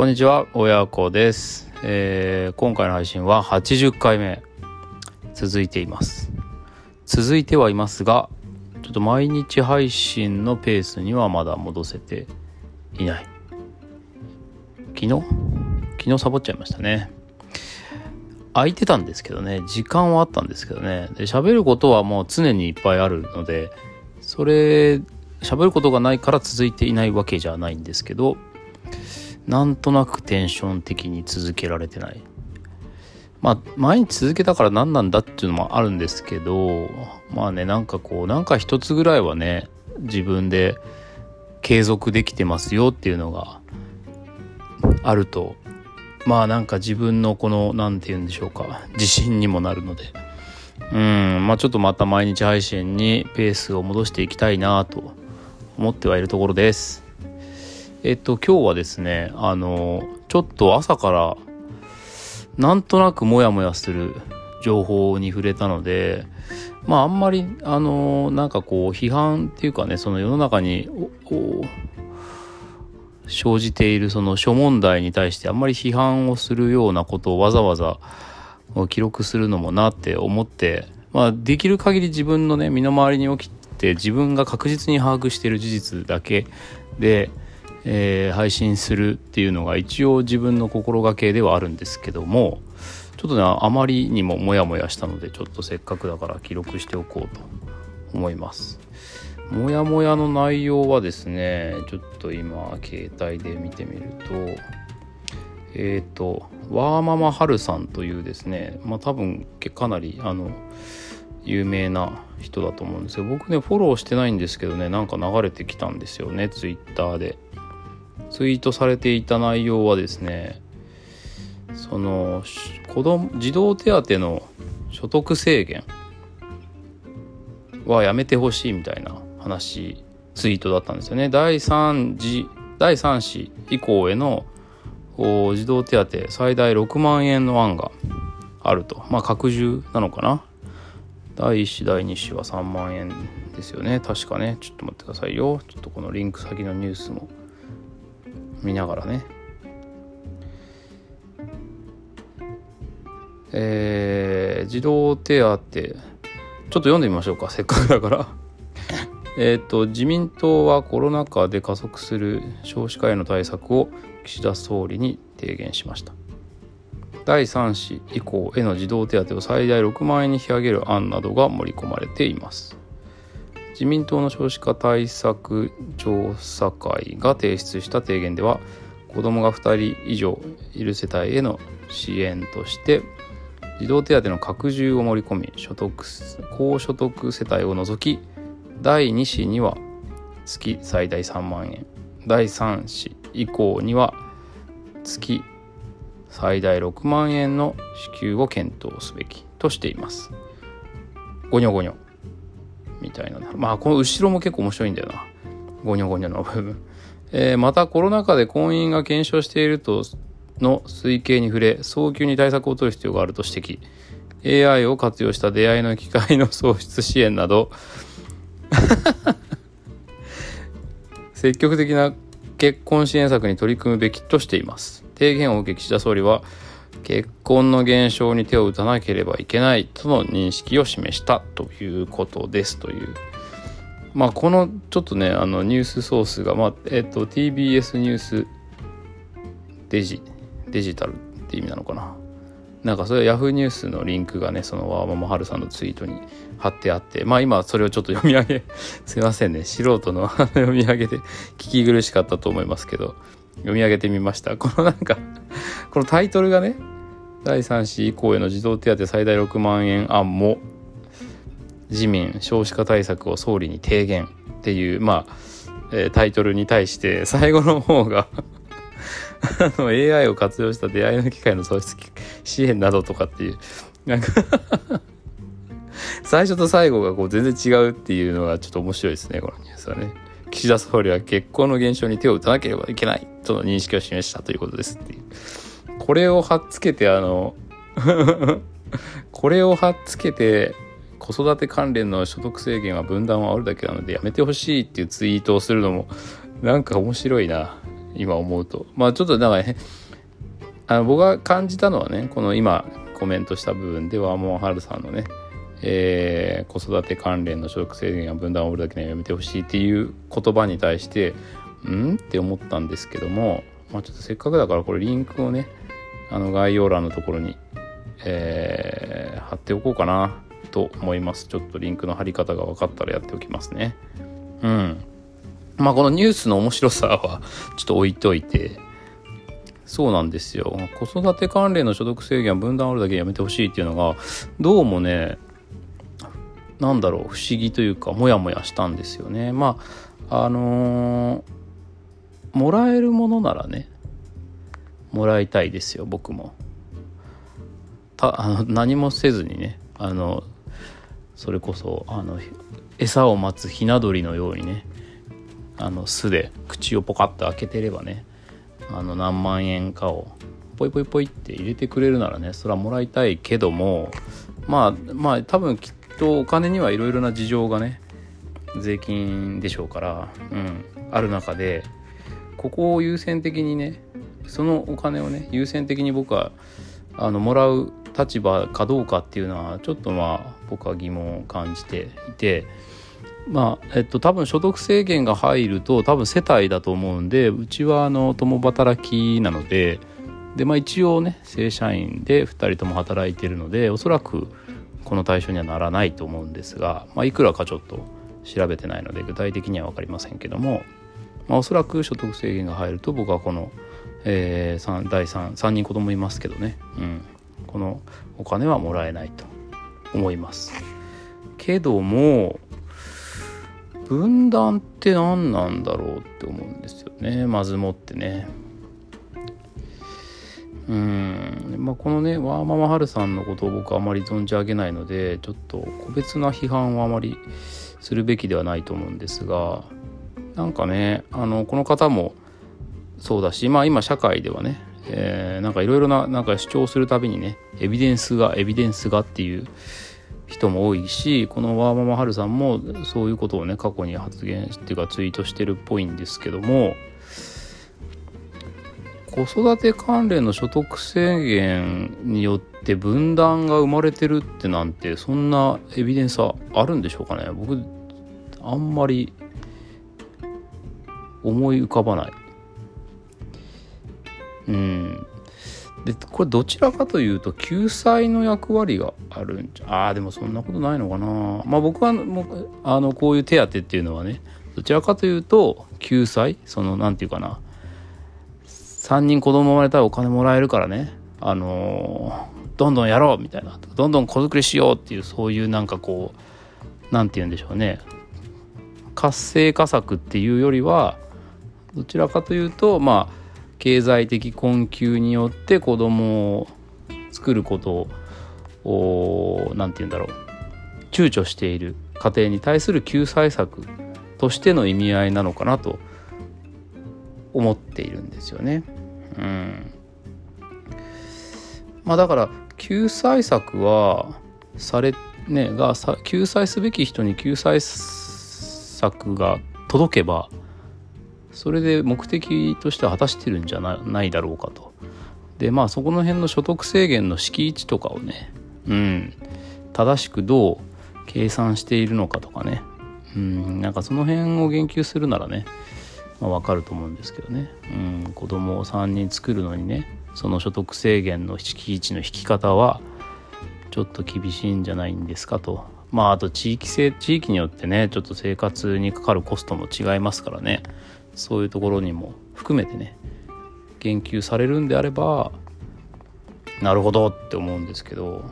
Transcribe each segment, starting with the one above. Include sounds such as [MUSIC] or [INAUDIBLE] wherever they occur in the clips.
こんにちは、親子です、えー今回の配信は80回目続いています。続いてはいますが、ちょっと毎日配信のペースにはまだ戻せていない。昨日？昨日サボっちゃいましたね。空いてたんですけどね、時間はあったんですけどね、で喋ることはもう常にいっぱいあるので、それ、喋ることがないから続いていないわけじゃないんですけど、なんとなくテンション的に続けられてない。まあ、毎日続けたから何なんだっていうのもあるんですけど、まあね、なんかこう、なんか一つぐらいはね、自分で継続できてますよっていうのがあると、まあなんか自分のこの、なんて言うんでしょうか、自信にもなるので、うん、まあちょっとまた毎日配信にペースを戻していきたいなと思ってはいるところです。えっと、今日はですね、あの、ちょっと朝から、なんとなくモヤモヤする情報に触れたので、まああんまり、あの、なんかこう、批判っていうかね、その世の中に、生じているその諸問題に対してあんまり批判をするようなことをわざわざ記録するのもなって思って、まあ、できる限り自分のね身の回りに起きて自分が確実に把握している事実だけで、えー配信するっていうのが一応自分の心がけではあるんですけどもちょっとねあまりにもモヤモヤしたのでちょっとせっかくだから記録しておこうと思います。もやもやの内容はですねちょっと今携帯で見てみるとえっ、とワーママハルさんというですねまあ多分かなりあの有名な人だと思うんですけど僕ねフォローしてないんですけどねなんか流れてきたんですよねツイッターでツイートされていた内容はですねその子供児童手当の所得制限はやめてほしいみたいな話ツイートだったんですよね。第3次第3子以降への児童手当最大6万円の案があると。まあ拡充なのかな。第1子第2子は3万円ですよね。確かね。ちょっと待ってくださいよ。ちょっとこのリンク先のニュースも見ながらね。えー、児童手当。ちょっと読んでみましょうか。せっかくだから。[LAUGHS] えっと自民党はコロナ禍で加速する少子化への対策を岸田総理に提言しました。第3子以降への児童手当を最大6万円に引き上げる案などが盛り込まれています。自民党の少子化対策調査会が提出した提言では子どもが2人以上いる世帯への支援として児童手当の拡充を盛り込み所得高所得世帯を除き第2子には月最大3万円第3子以降には月最大6万円の支給を検討すべきとしています。ゴニョゴニョみたいな。まあこの後ろも結構面白いんだよな。ゴニョゴニョの部分、[LAUGHS] えーまたコロナ禍で婚姻が減少しているとの推計に触れ早急に対策を取る必要があると指摘。AI を活用した出会いの機会の創出支援など。[LAUGHS] 積極的な結婚支援策に取り組むべきとしています。提言を受け岸田総理は結婚の減少に手を打たなければいけないとの認識を示したということですという。まあこのちょっとねあのニュースソースが、まあえっと TBS ニュースデジデジタルって意味なのかな。なんかそれヤフーニュースのリンクがねそのワーママハルさんのツイートに貼ってあってまあ今それをちょっと読み上げ [LAUGHS] すいませんね。素人の [LAUGHS] 読み上げで聞き苦しかったと思いますけど読み上げてみました。このなんかこのタイトルがね第3子以降への児童手当最大6万円案も自民少子化対策を総理に提言っていうまあ、えータイトルに対して最後の方が [LAUGHS] あの AI を活用した出会いの機会の創出支援などとかっていうなんか最初と最後がこう全然違うっていうのがちょっと面白いですねこのニュースはね。岸田総理は結婚の減少に手を打たなければいけないとの認識を示したということですっていう。これを貼っつけてあの [LAUGHS] これを貼っつけて子育て関連の所得制限は分断を煽るだけなのでやめてほしいっていうツイートをするのもなんか面白いな今思うと。まあちょっとだからねあの僕が感じたのはねこの今コメントした部分ではもうはるさんのねえー、子育て関連の所得制限や分断を売るだけにはやめてほしいっていう言葉に対してうん？って思ったんですけども、まあ、ちょっとせっかくだからこれリンクをねあの概要欄のところに、えー、貼っておこうかなと思います。ちょっとリンクの貼り方が分かったらやっておきますね。うん。まあこのニュースの面白さはちょっと置いといて。そうなんですよ。子育て関連の所得制限は分断あるだけやめてほしいっていうのがどうもねなんだろう不思議というかモヤモヤしたんですよね。まああのー、もらえるものならねもらいたいですよ僕も。たあの何もせずにねあのそれこそあの餌を待つひな鳥のようにねあの巣で口をポカッと開けてればねあの何万円かをポイポイポイって入れてくれるならねそれはもらいたいけどもまあまあ多分きっとお金にはいろいろな事情がね税金でしょうから、うん、ある中でここを優先的にねそのお金をね優先的に僕はあのもらう立場かどうかっていうのはちょっとまあ僕は疑問を感じていてまあえっと多分所得制限が入ると多分世帯だと思うんでうちはあの共働きなのででまあ一応ね正社員で2人とも働いてるのでおそらくこの対象にはならないと思うんですが、まあ、いくらかちょっと調べてないので具体的には分かりませんけども、まあ、おそらく所得制限が入ると僕はこの、えー、第 3, 3人子供いますけどね、うん、このお金はもらえないと思います。けども分断って何なんだろうって思うんですよねまずもってね。うんまあ、このねワーママハルさんのことを僕あまり存じ上げないのでちょっと個別な批判はあまりするべきではないと思うんですがなんかねあのこの方もそうだしまあ今社会ではね、えー、なんかいろいろななんか主張するたびにねエビデンスがエビデンスがっていう人も多いしこのワーママハルさんもそういうことをね過去に発言っていうかツイートしてるっぽいんですけども子育て関連の所得制限によって分断が生まれてるってなんてそんなエビデンスはあるんでしょうかね。僕あんまり思い浮かばない。うん。でこれどちらかというと救済の役割があるんじゃああでもそんなことないのかな。まあ僕はもうあのこういう手当っていうのはねどちらかというと救済？その何て言うかな。3人子供生まれたらお金もらえるからね。あのー、どんどんやろうみたいな。どんどん子作りしようっていうそういうなんかこう何て言うんでしょうね。活性化策っていうよりはどちらかというとまあ経済的困窮によって子供を作ることを何て言うんだろう躊躇している家庭に対する救済策としての意味合いなのかなと思っているんですよね。うん、まあだから救済策はされねが救済すべき人に救済策が届けばそれで目的としては果たしてるんじゃないだろうかと。でまあそこの辺の所得制限の敷地とかをね、うん、正しくどう計算しているのかとかね、うん、なんかその辺を言及するならねまあ、分かると思うんですけどね、うん、子供を3人作るのにねその所得制限の敷地の引き方はちょっと厳しいんじゃないんですかと。まああと地域性地域によってねちょっと生活にかかるコストも違いますからね。そういうところにも含めてね言及されるんであればなるほどって思うんですけど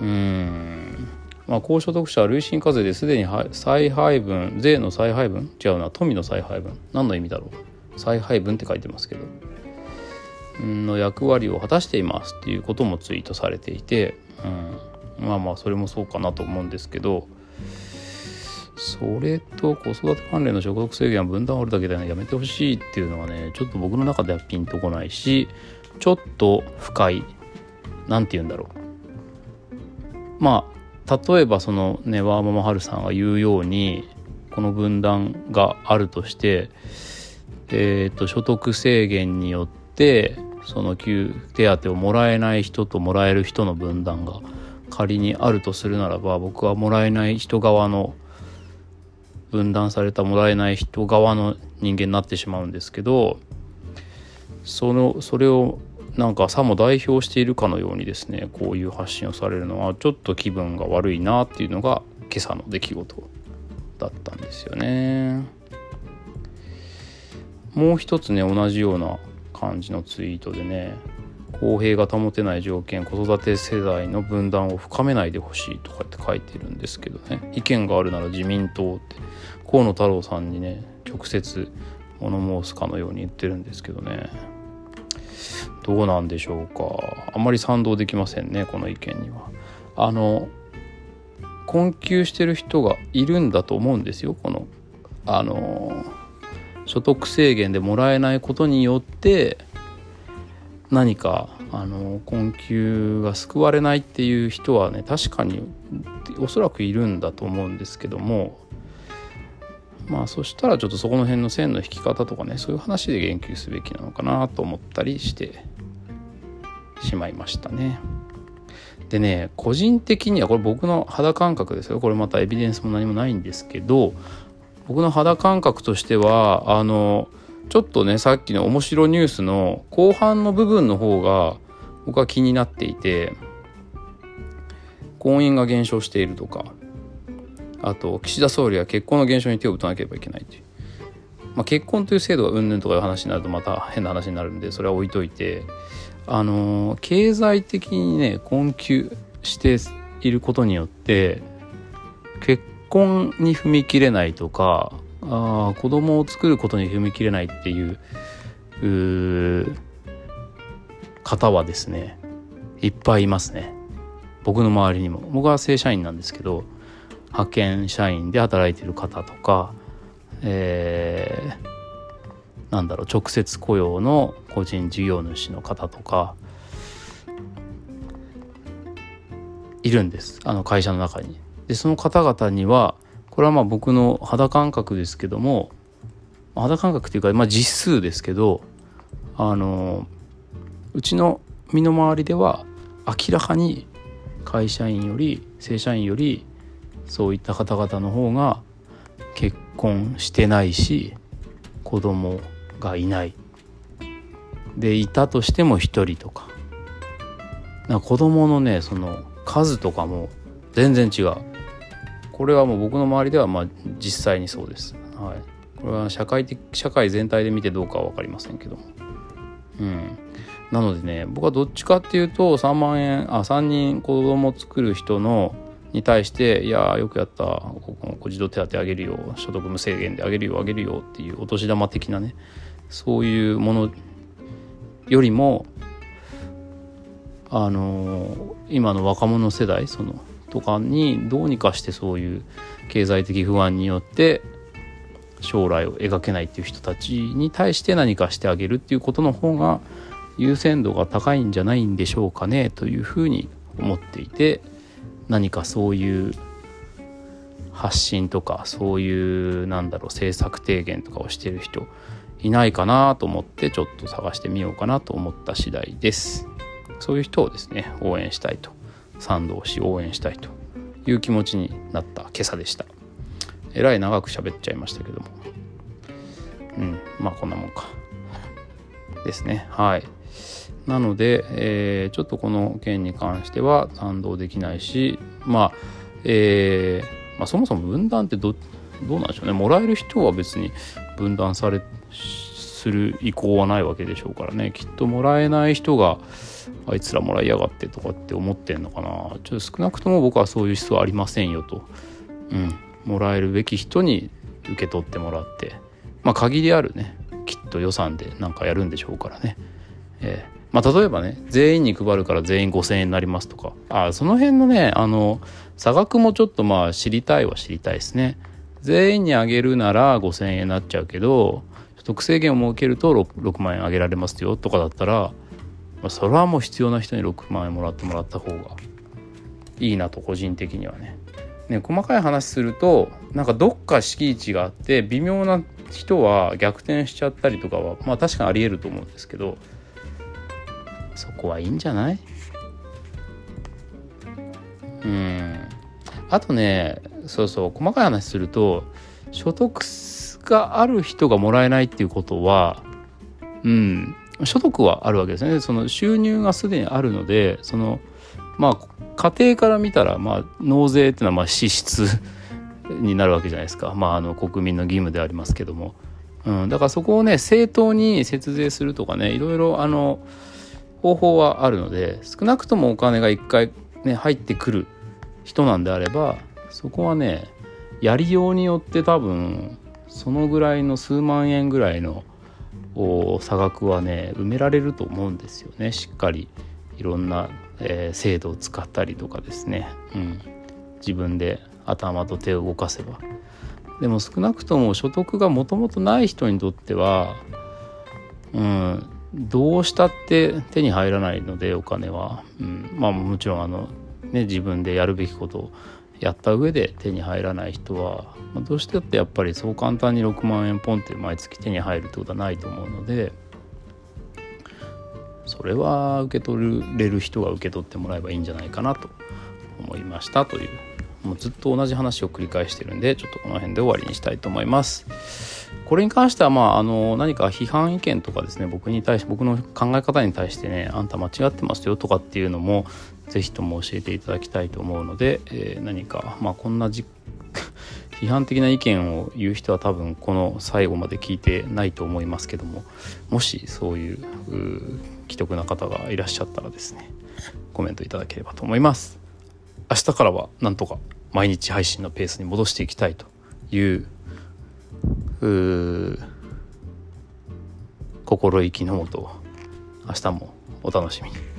うん。まあ、高所得者は累進課税ですでに再配分税の再配分？違うな富の再配分？何の意味だろう？再配分って書いてますけど。の役割を果たしていますっていうこともツイートされていて、うん、まあまあそれもそうかなと思うんですけどそれと子育て関連の所得制限は分断あるだけでやめてほしいっていうのはねちょっと僕の中ではピンとこないしちょっと深い何て言うんだろう。まあ例えばそのねワーママハルさんが言うようにこの分断があるとしてえーと、所得制限によってその給手当をもらえない人ともらえる人の分断が仮にあるとするならば僕はもらえない人側の分断されたもらえない人側の人間になってしまうんですけどそのそれをなんかさも代表しているかのようにですねこういう発信をされるのはちょっと気分が悪いなっていうのが今朝の出来事だったんですよね。もう一つね同じような感じのツイートでね公平が保てない条件子育て世代の分断を深めないでほしいとかって書いてるんですけどね意見があるなら自民党って河野太郎さんにね直接物申すかのように言ってるんですけどねどうなんでしょうかあまり賛同できませんねこの意見には。あの困窮してる人がいるんだと思うんですよこのあの所得制限でもらえないことによって何かあの困窮が救われないっていう人はね確かにおそらくいるんだと思うんですけどもまあそしたらちょっとそこの辺の線の引き方とかねそういう話で言及すべきなのかなと思ったりしてしまいましたね。でね個人的にはこれ僕の肌感覚ですよこれまたエビデンスも何もないんですけど僕の肌感覚としてはあのちょっとねさっきの面白ニュースの後半の部分の方が僕は気になっていて婚姻が減少しているとかあと岸田総理は結婚の減少に手を打たなければいけないという、まあ、結婚という制度がうんぬんとかいう話になるとまた変な話になるんでそれは置いといてあの経済的にね困窮していることによって結婚に踏み切れないとかあ子供を作ることに踏み切れないっていう方はですねいっぱいいますね。僕の周りにも。僕は正社員なんですけど派遣社員で働いてる方とか、えー、なんだろう直接雇用の個人事業主の方とかいるんですあの会社の中に。でその方々にはこれはまあ僕の肌感覚ですけども肌感覚っていうか、まあ、実数ですけどあのうちの身の回りでは明らかに会社員より正社員よりそういった方々の方が結婚してないし子供がいない。でいたとしても1人とか。か子供のねその数とかも全然違う。これはもう僕の周りではまあ実際にそうです、はい、これは社会的社会全体で見てどうかは分かりませんけども。うん。なのでね僕はどっちかっていうと3万円あ3人子供作る人のに対して「いやよくやった。ここ児童手当あげるよ。所得無制限であげるよあげるよ」っていうお年玉的なね。そういうものよりもあの今の若者世代そのとかにどうにかしてそういう経済的不安によって将来を描けないっていう人たちに対して何かしてあげるっていうことの方が優先度が高いんじゃないんでしょうかねというふうに思っていて。何かそういう発信とかそういうなんだろう政策提言とかをしてる人いないかなと思ってちょっと探してみようかなと思った次第です。そういう人をですね応援したいと。賛同し応援したいという気持ちになった今朝でした。えらい長く喋っちゃいましたけども。うんまあこんなもんか。ですね。はい。なので、えー、ちょっとこの件に関しては賛同できないしまあえー、まあ、そもそも分断ってどどうなんでしょうね。もらえる人は別に分断されする意向はないわけでしょうからね。きっともらえない人があいつらもらいやがってとかって思ってんのかな。ちょっと少なくとも僕はそういう思想ありませんよと、うん、もらえるべき人に受け取ってもらって。まあ限りあるね。きっと予算でなんかやるんでしょうからね、えーまあ、例えばね全員に配るから全員5,000円になりますとか。あその辺のねあの差額もちょっとまあ知りたいは知りたいですね。全員にあげるなら5,000円になっちゃうけど所得制限を設けると 6, 6万円あげられますよとかだったら、まあ、それはもう必要な人に6万円もらってもらった方がいいなと個人的にはね。ね、細かい話するとなんかどっか敷地があって微妙な人は逆転しちゃったりとかはまあ確かにありえると思うんですけどそこはいいんじゃない？うん。あとねそうそう細かい話すると所得がある人がもらえないっていうことはうん。所得はあるわけですね。その収入がすでにあるのでそのまあ家庭から見たらまあ納税っていうのはまあ支出になるわけじゃないですか。まああの国民の義務でありますけども、うん、だからそこをね正当に節税するとかねいろいろあの方法はあるので少なくともお金が一回ね入ってくる人なんであればそこはねやりようによって多分そのぐらいの数万円ぐらいの差額はね埋められると思うんですよね。しっかりいろんな、えー、制度を使ったりとかですね、うん、自分で頭と手を動かせば。でも少なくとも所得がもともとない人にとっては、うん、どうしたって手に入らないのでお金は、うん、まあもちろんあの、ね、自分でやるべきことをやった上で手に入らない人は、まあ、どうしてってやっぱりそう簡単に6万円ポンって毎月手に入るってことはないと思うのでそれは受け取れる人が受け取ってもらえばいいんじゃないかなと思いましたというもうずっと同じ話を繰り返してるんでちょっとこの辺で終わりにしたいと思います。これに関してはまああの何か批判意見とかですね僕に対して僕の考え方に対してねあんた間違ってますよとかっていうのも是非とも教えていただきたいと思うので、えー、何かまあこんな [LAUGHS] 批判的な意見を言う人は多分この最後まで聞いてないと思いますけどももしそういう既得な方がいらっしゃったらですねコメントいただければと思います明日からはなんとか毎日配信のペースに戻していきたいという心意気のもと明日もお楽しみに。